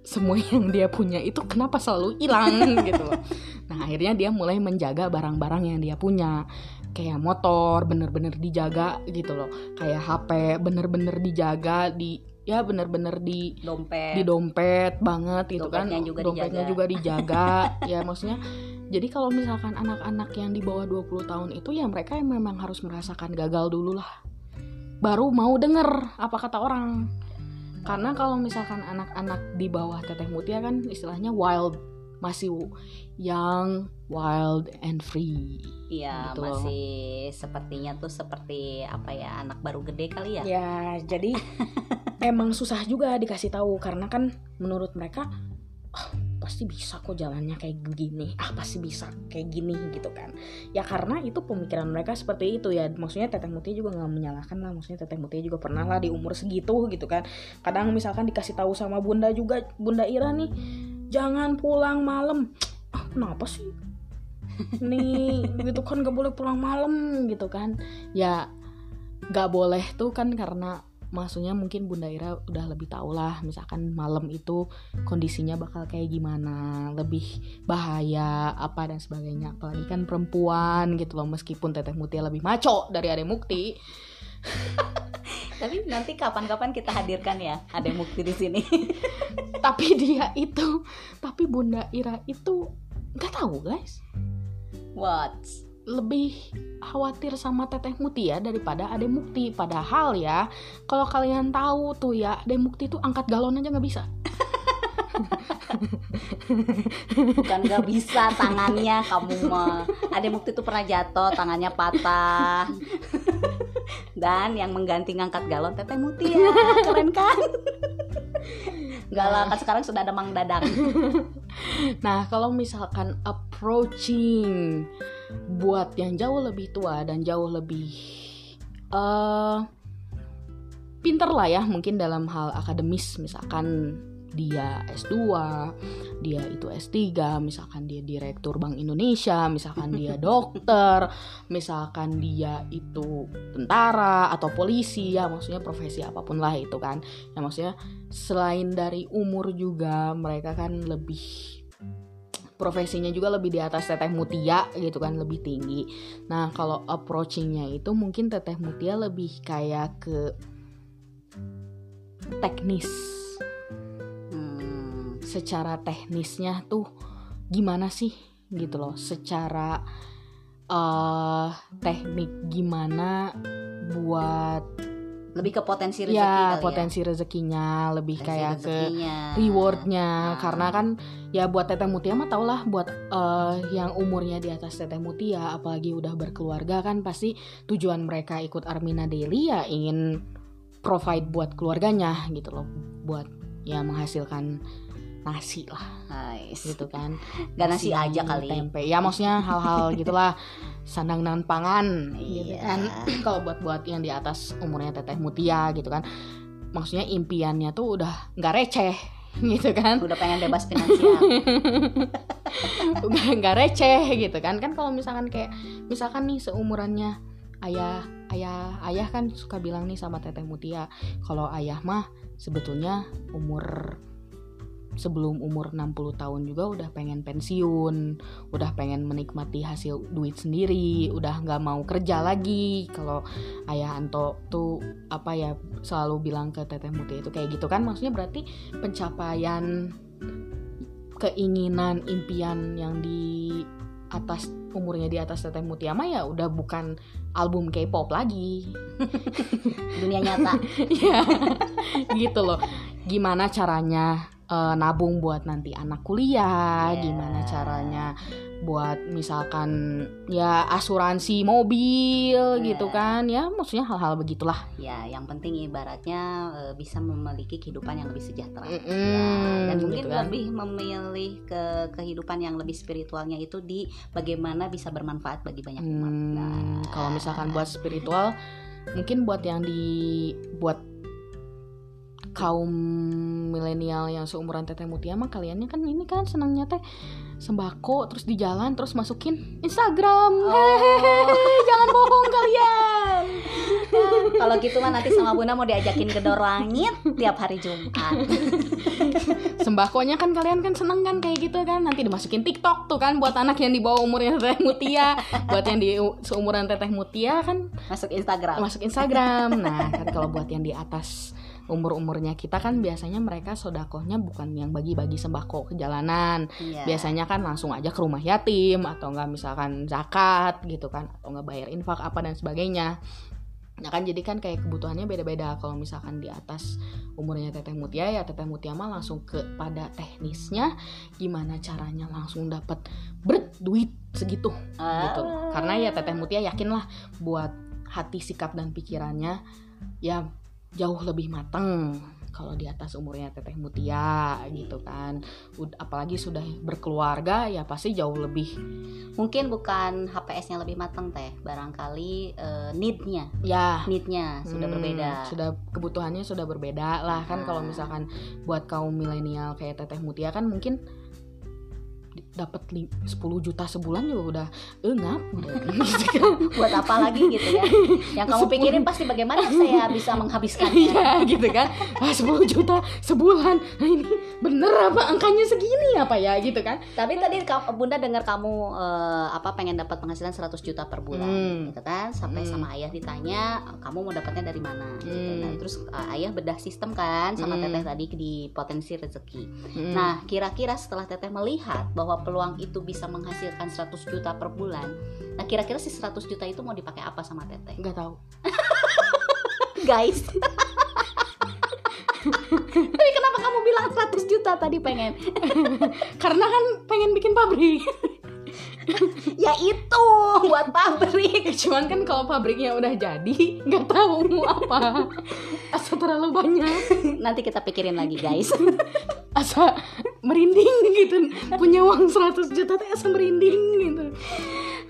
Semua yang dia punya itu Kenapa selalu hilang? (laughs) Gitu loh. Nah akhirnya dia mulai menjaga Barang-barang yang dia punya. Kayak motor Bener-bener dijaga gitu loh. Kayak HP Bener-bener dijaga Di Ya bener-bener di Dompet. di dompet banget gitu Dompetnya kan juga dompetnya dijaga. juga dijaga (laughs) ya maksudnya jadi kalau misalkan anak-anak yang di bawah 20 tahun itu ya mereka yang memang harus merasakan gagal dulu lah baru mau denger apa kata orang karena kalau misalkan anak-anak di bawah teteh mutia kan istilahnya wild masih young, wild and free. Iya, Gitu loh. masih sepertinya tuh seperti apa ya anak baru gede kali ya. Ya, jadi (laughs) emang susah juga dikasih tahu karena kan menurut mereka "Ah, pasti bisa kok jalannya kayak begini. Ah, pasti bisa kayak gini gitu kan. Ya karena itu pemikiran mereka seperti itu ya. Maksudnya Teteh Mutia juga nggak menyalahkan lah. Maksudnya Teteh Mutia juga pernah lah di umur segitu gitu kan. Kadang misalkan dikasih tahu sama Bunda juga, Bunda Ira nih, jangan pulang malam. (tsk) Ah, kenapa sih? Nih, (laughs) gitu kan gak boleh pulang malam gitu kan. Ya gak boleh tuh kan karena maksudnya mungkin Bunda Ira udah lebih tahu lah misalkan malam itu kondisinya bakal kayak gimana lebih bahaya apa dan sebagainya apalagi kan perempuan gitu loh meskipun Teteh Mutia lebih maco dari Ade Mukti (laughs) Tapi nanti kapan-kapan kita hadirkan ya ada Mukti di sini. (laughs) tapi dia itu tapi Bunda Ira itu nggak tahu guys What? lebih khawatir sama Teteh Mutia daripada Ade Mukti padahal ya kalau kalian tahu tuh ya Ade Mukti tuh angkat galon aja nggak bisa Bukan gak bisa tangannya kamu mah. Ada Mukti tuh pernah jatuh, tangannya patah. Dan yang mengganti ngangkat galon Teteh Mutia, (laughs) keren kan? Gak lah, kan sekarang sudah ada Mang Dadang. (laughs) Nah, kalau misalkan approaching buat yang jauh lebih tua dan jauh lebih eh pinter lah ya, mungkin dalam hal akademis, misalkan dia S2, dia itu S3, misalkan dia direktur Bank Indonesia, misalkan dia (laughs) dokter, misalkan dia itu tentara atau polisi ya, maksudnya profesi apa pun lah itu kan. Ya maksudnya selain dari umur juga mereka kan lebih profesinya juga lebih di atas Teteh Mutia gitu kan lebih tinggi. Nah kalau approachingnya itu mungkin Teteh Mutia lebih kayak ke teknis. Secara teknisnya tuh gimana sih gitu loh. Secara eh teknik gimana buat lebih ke potensi rezeki ya kali ya. potensi rezekinya lebih Potensi kayak ke rezekinya. rewardnya Ah. karena kan ya buat Teteh Mutia mah tau lah buat eh, yang umurnya di atas Teteh Mutia apalagi udah berkeluarga kan pasti tujuan mereka ikut Armina Daily ya ingin provide buat keluarganya gitu loh buat ya menghasilkan nasi lah Nice. gitu kan (laughs) Gak nasi aja kali. tempe ya maksudnya hal-hal (laughs) gitulah sandang dan pangan gitu Iya. kan (clears throat) kalau buat buat yang di atas umurnya teteh mutia gitu kan maksudnya impiannya tuh udah nggak receh (laughs) gitu kan Udah pengen bebas finansial. udah nggak receh gitu kan kan kalau misalkan kayak misalkan nih seumurannya ayah ayah ayah kan suka bilang nih sama teteh mutia kalau ayah mah sebetulnya umur sebelum umur 60 tahun juga udah pengen pensiun udah pengen menikmati hasil duit sendiri udah nggak mau kerja lagi. Kalau ayah Anto tuh apa ya selalu bilang ke teteh mutia itu kayak gitu kan maksudnya berarti pencapaian keinginan impian yang di atas umurnya di atas teteh mutia mah ya udah bukan album K-pop lagi. Dunia nyata. (laughs) ya gitu loh. Gimana caranya eh, nabung buat nanti anak kuliah Yeah. gimana caranya buat misalkan ya asuransi mobil Yeah. gitu kan ya maksudnya hal-hal begitulah Ya, yang penting ibaratnya eh, bisa memiliki kehidupan yang lebih sejahtera. Ya, Mm-mm, dan mungkin gitu kan. lebih memilih ke kehidupan yang lebih spiritualnya itu di bagaimana bisa bermanfaat bagi banyak umat. Hmm, Nah, kalau misalkan buat spiritual mungkin buat yang di buat kaum milenial yang seumuran teteh mutia mah kaliannya kan ini kan senangnya teh sembako terus di jalan terus masukin Instagram Oh. Hehehe, jangan bohong kalian (laughs) kalau gitu mah nanti sama Bunda mau diajakin gedor langit tiap hari Jumat. (laughs) sembakonya kan kalian kan seneng kan kayak gitu kan nanti dimasukin TikTok tuh kan buat anak yang di bawah umurnya teteh mutia buat yang di seumuran teteh mutia kan Masuk Instagram. masuk Instagram. Nah, kan kalau buat yang di atas umur-umurnya kita kan biasanya mereka sodakohnya bukan yang bagi-bagi sembako ke jalanan. Iya. Biasanya kan langsung aja ke rumah yatim atau enggak misalkan zakat gitu kan atau enggak bayar infak apa dan sebagainya. Nah kan jadi kan kayak kebutuhannya beda-beda Kalau misalkan di atas umurnya Teteh Mutia ya Teteh Mutia mah langsung kepada teknisnya Gimana caranya langsung dapat berat duit segitu gitu Karena ya Teteh Mutia yakin lah buat hati sikap dan pikirannya ya jauh lebih matang kalau di atas umurnya Teteh Mutia gitu kan. Apalagi sudah berkeluarga ya pasti jauh lebih mungkin bukan HPS-nya lebih matang teh. Barangkali eh, need-nya. Ya. Need-nya sudah Hmm, berbeda. sudah kebutuhannya sudah berbeda lah kan. Kalau Ah. misalkan buat kaum milenial kayak Teteh Mutia kan mungkin dapat li- 10 juta sebulan juga udah enggak (laughs) gitu buat apa lagi gitu ya yang kamu pikirin pasti bagaimana saya bisa menghabiskannya (laughs) Iya gitu kan ah, 10 juta sebulan nah ini bener apa angkanya segini apa ya gitu kan tapi tadi bunda dengar kamu eh, apa pengen dapat penghasilan 100 juta per bulan Hmm. gitu kan sampai Hmm. sama ayah ditanya kamu mau dapatnya dari mana gitu Hmm. kan terus eh, ayah bedah sistem kan sama Hmm. teteh tadi di potensi rezeki Mm. Nah, kira-kira setelah Teteh melihat bahwa peluang itu bisa menghasilkan 100 juta per bulan, nah kira-kira si 100 juta itu mau dipakai apa sama Teteh? nggak tahu (laughs) Guys. Tapi kenapa kamu bilang 100 juta tadi pengen? (laughs) karena kan pengen bikin pabrik Ya itu buat pabrik. cuman kan kalau pabriknya udah jadi nggak tahu mau apa asa terlalu banyak Nanti kita pikirin lagi, guys. asa merinding gitu. Punya uang 100 juta teh asa merinding gitu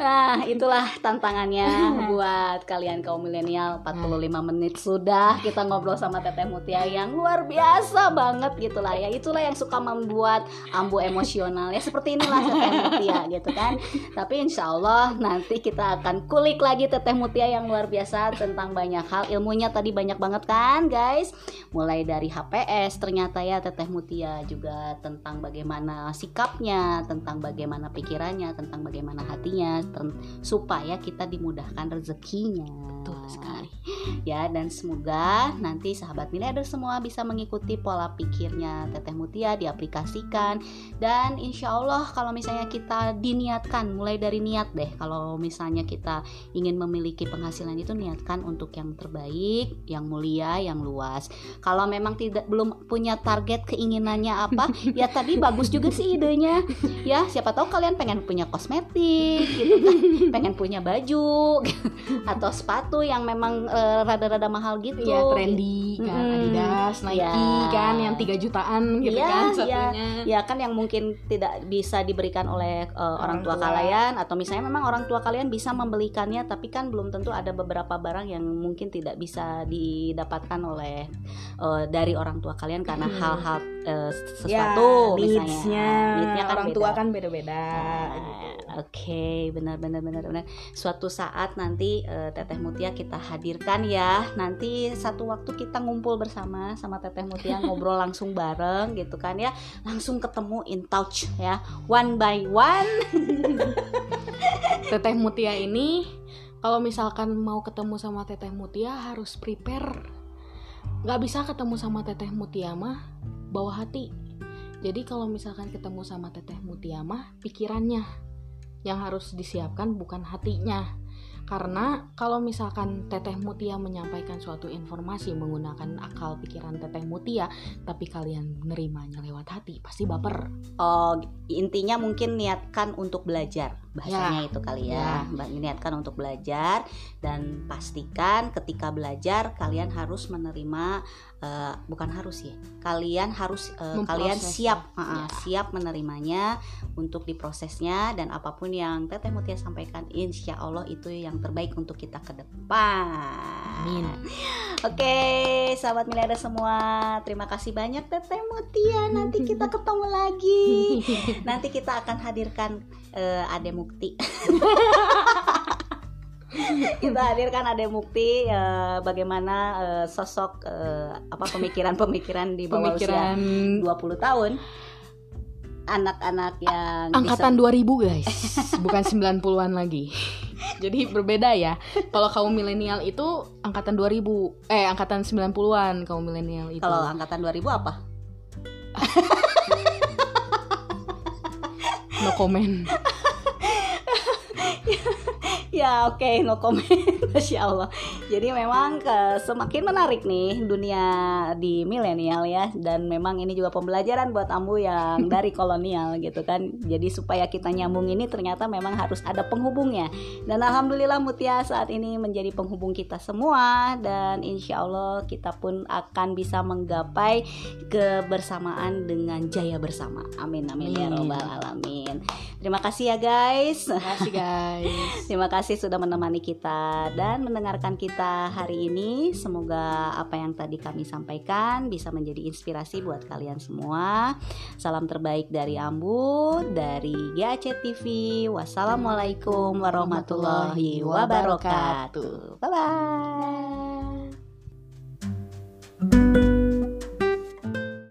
Nah, itulah tantangannya (laughs) buat kalian kaum milenial 45 menit sudah kita ngobrol sama Teteh Mutia yang luar biasa banget gitu lah ya. Itulah yang suka membuat ambu emosional ya seperti inilah Teteh Mutia gitu kan. Tapi insya Allah nanti kita akan kulik lagi Teteh Mutia yang luar biasa tentang banyak hal. Ilmunya tadi banyak banget kan guys. Mulai dari HPS ternyata ya Teteh Mutia juga tentang bagaimana sikapnya, tentang bagaimana pikirannya, tentang bagaimana hatinya supaya kita dimudahkan rezekinya. betul sekali (laughs) Ya dan semoga nanti sahabat miliarder semua bisa mengikuti pola pikirnya Teteh Mutia diaplikasikan dan insya Allah kalau misalnya kita diniatkan mulai dari niat deh kalau misalnya kita ingin memiliki penghasilan itu niatkan untuk yang terbaik, yang mulia, yang luas. Kalau memang tidak belum punya target keinginannya apa, (laughs) ya tadi bagus juga sih idenya. Ya siapa tahu kalian pengen punya kosmetik gitu pengen punya baju (laughs) atau sepatu yang memang eh, rada-rada mahal gitu. ya trendy kan Mm-mm. Adidas Nike Ya. kan yang 3 jutaan gitu Iya, kan iya. satunya Ya kan yang mungkin tidak bisa diberikan oleh eh, orang, Orang tua, tua. kalian atau misalnya memang orang tua kalian bisa membelikannya tapi kan belum tentu ada beberapa barang yang mungkin tidak bisa didapatkan oleh eh, dari orang tua kalian karena Hmm. hal-hal eh, sesuatu misalnya. needs-nya Needs-nya kan orang beda. tua kan beda-beda Nah, gitu. Oke, benar benar benar benar. Suatu saat nanti eh, Teteh Mutia kita hadirkan ya. Nanti satu waktu kita ngumpul bersama sama Teteh Mutia (laughs) ngobrol langsung bareng gitu kan ya. Langsung ketemu in touch ya. One by one. (laughs) Teteh Mutia ini kalau misalkan mau ketemu sama Teteh Mutia harus prepare. Nggak bisa ketemu sama Teteh Mutia mah bawa hati. Jadi kalau misalkan ketemu sama Teteh Mutia mah pikirannya yang harus disiapkan bukan hatinya. Karena kalau misalkan Teteh Mutia menyampaikan suatu informasi menggunakan akal pikiran Teteh Mutia, tapi kalian menerimanya lewat hati, pasti baper. Oh, intinya mungkin niatkan untuk belajar. Bahasanya Ya. itu kali ya. Ba- Niatkan untuk belajar dan pastikan ketika belajar kalian harus menerima eh, bukan harus ya. Kalian harus eh, kalian siap Ya. siap menerimanya untuk diprosesnya dan apa pun yang Teteh Mutia sampaikan insya Allah itu yang terbaik untuk kita ke depan. Amin. Oke, sahabat miliarder semua, terima kasih banyak Teteh Mutia. Nanti kita ketemu lagi. (laughs) Nanti kita akan hadirkan eh, Ade Mukti. (laughs) (laughs) kita hadirkan Ade Mukti eh, bagaimana eh, sosok eh, apa pemikiran-pemikiran di bawah Pemikiran usia 20 tahun. Anak-anak yang angkatan 2000 guys. Bukan 90-an lagi. Jadi berbeda ya. Kalau kaum milenial itu angkatan 2000 eh angkatan 90-an kaum milenial itu. Kalau angkatan 2000 apa? no comment (laughs) ya oke okay, no comment. (laughs) Masya allah. Jadi memang ke, semakin menarik nih dunia di milenial ya. Dan memang ini juga pembelajaran buat ambu yang dari (laughs) kolonial gitu kan. Jadi supaya kita nyambung ini ternyata memang harus ada penghubungnya. Dan alhamdulillah Mutia saat ini menjadi penghubung kita semua. Dan insya Allah kita pun akan bisa menggapai kebersamaan dengan jaya bersama. Amin amin, amin. ya robbal alamin. Terima kasih ya guys. Terima kasih guys. (laughs) Terima kasih sudah menemani kita dan mendengarkan kita hari ini. Semoga apa yang tadi kami sampaikan bisa menjadi inspirasi buat kalian semua. Salam terbaik dari Ambu, dari GAC TV. Wassalamualaikum warahmatullahi wabarakatuh. Bye bye.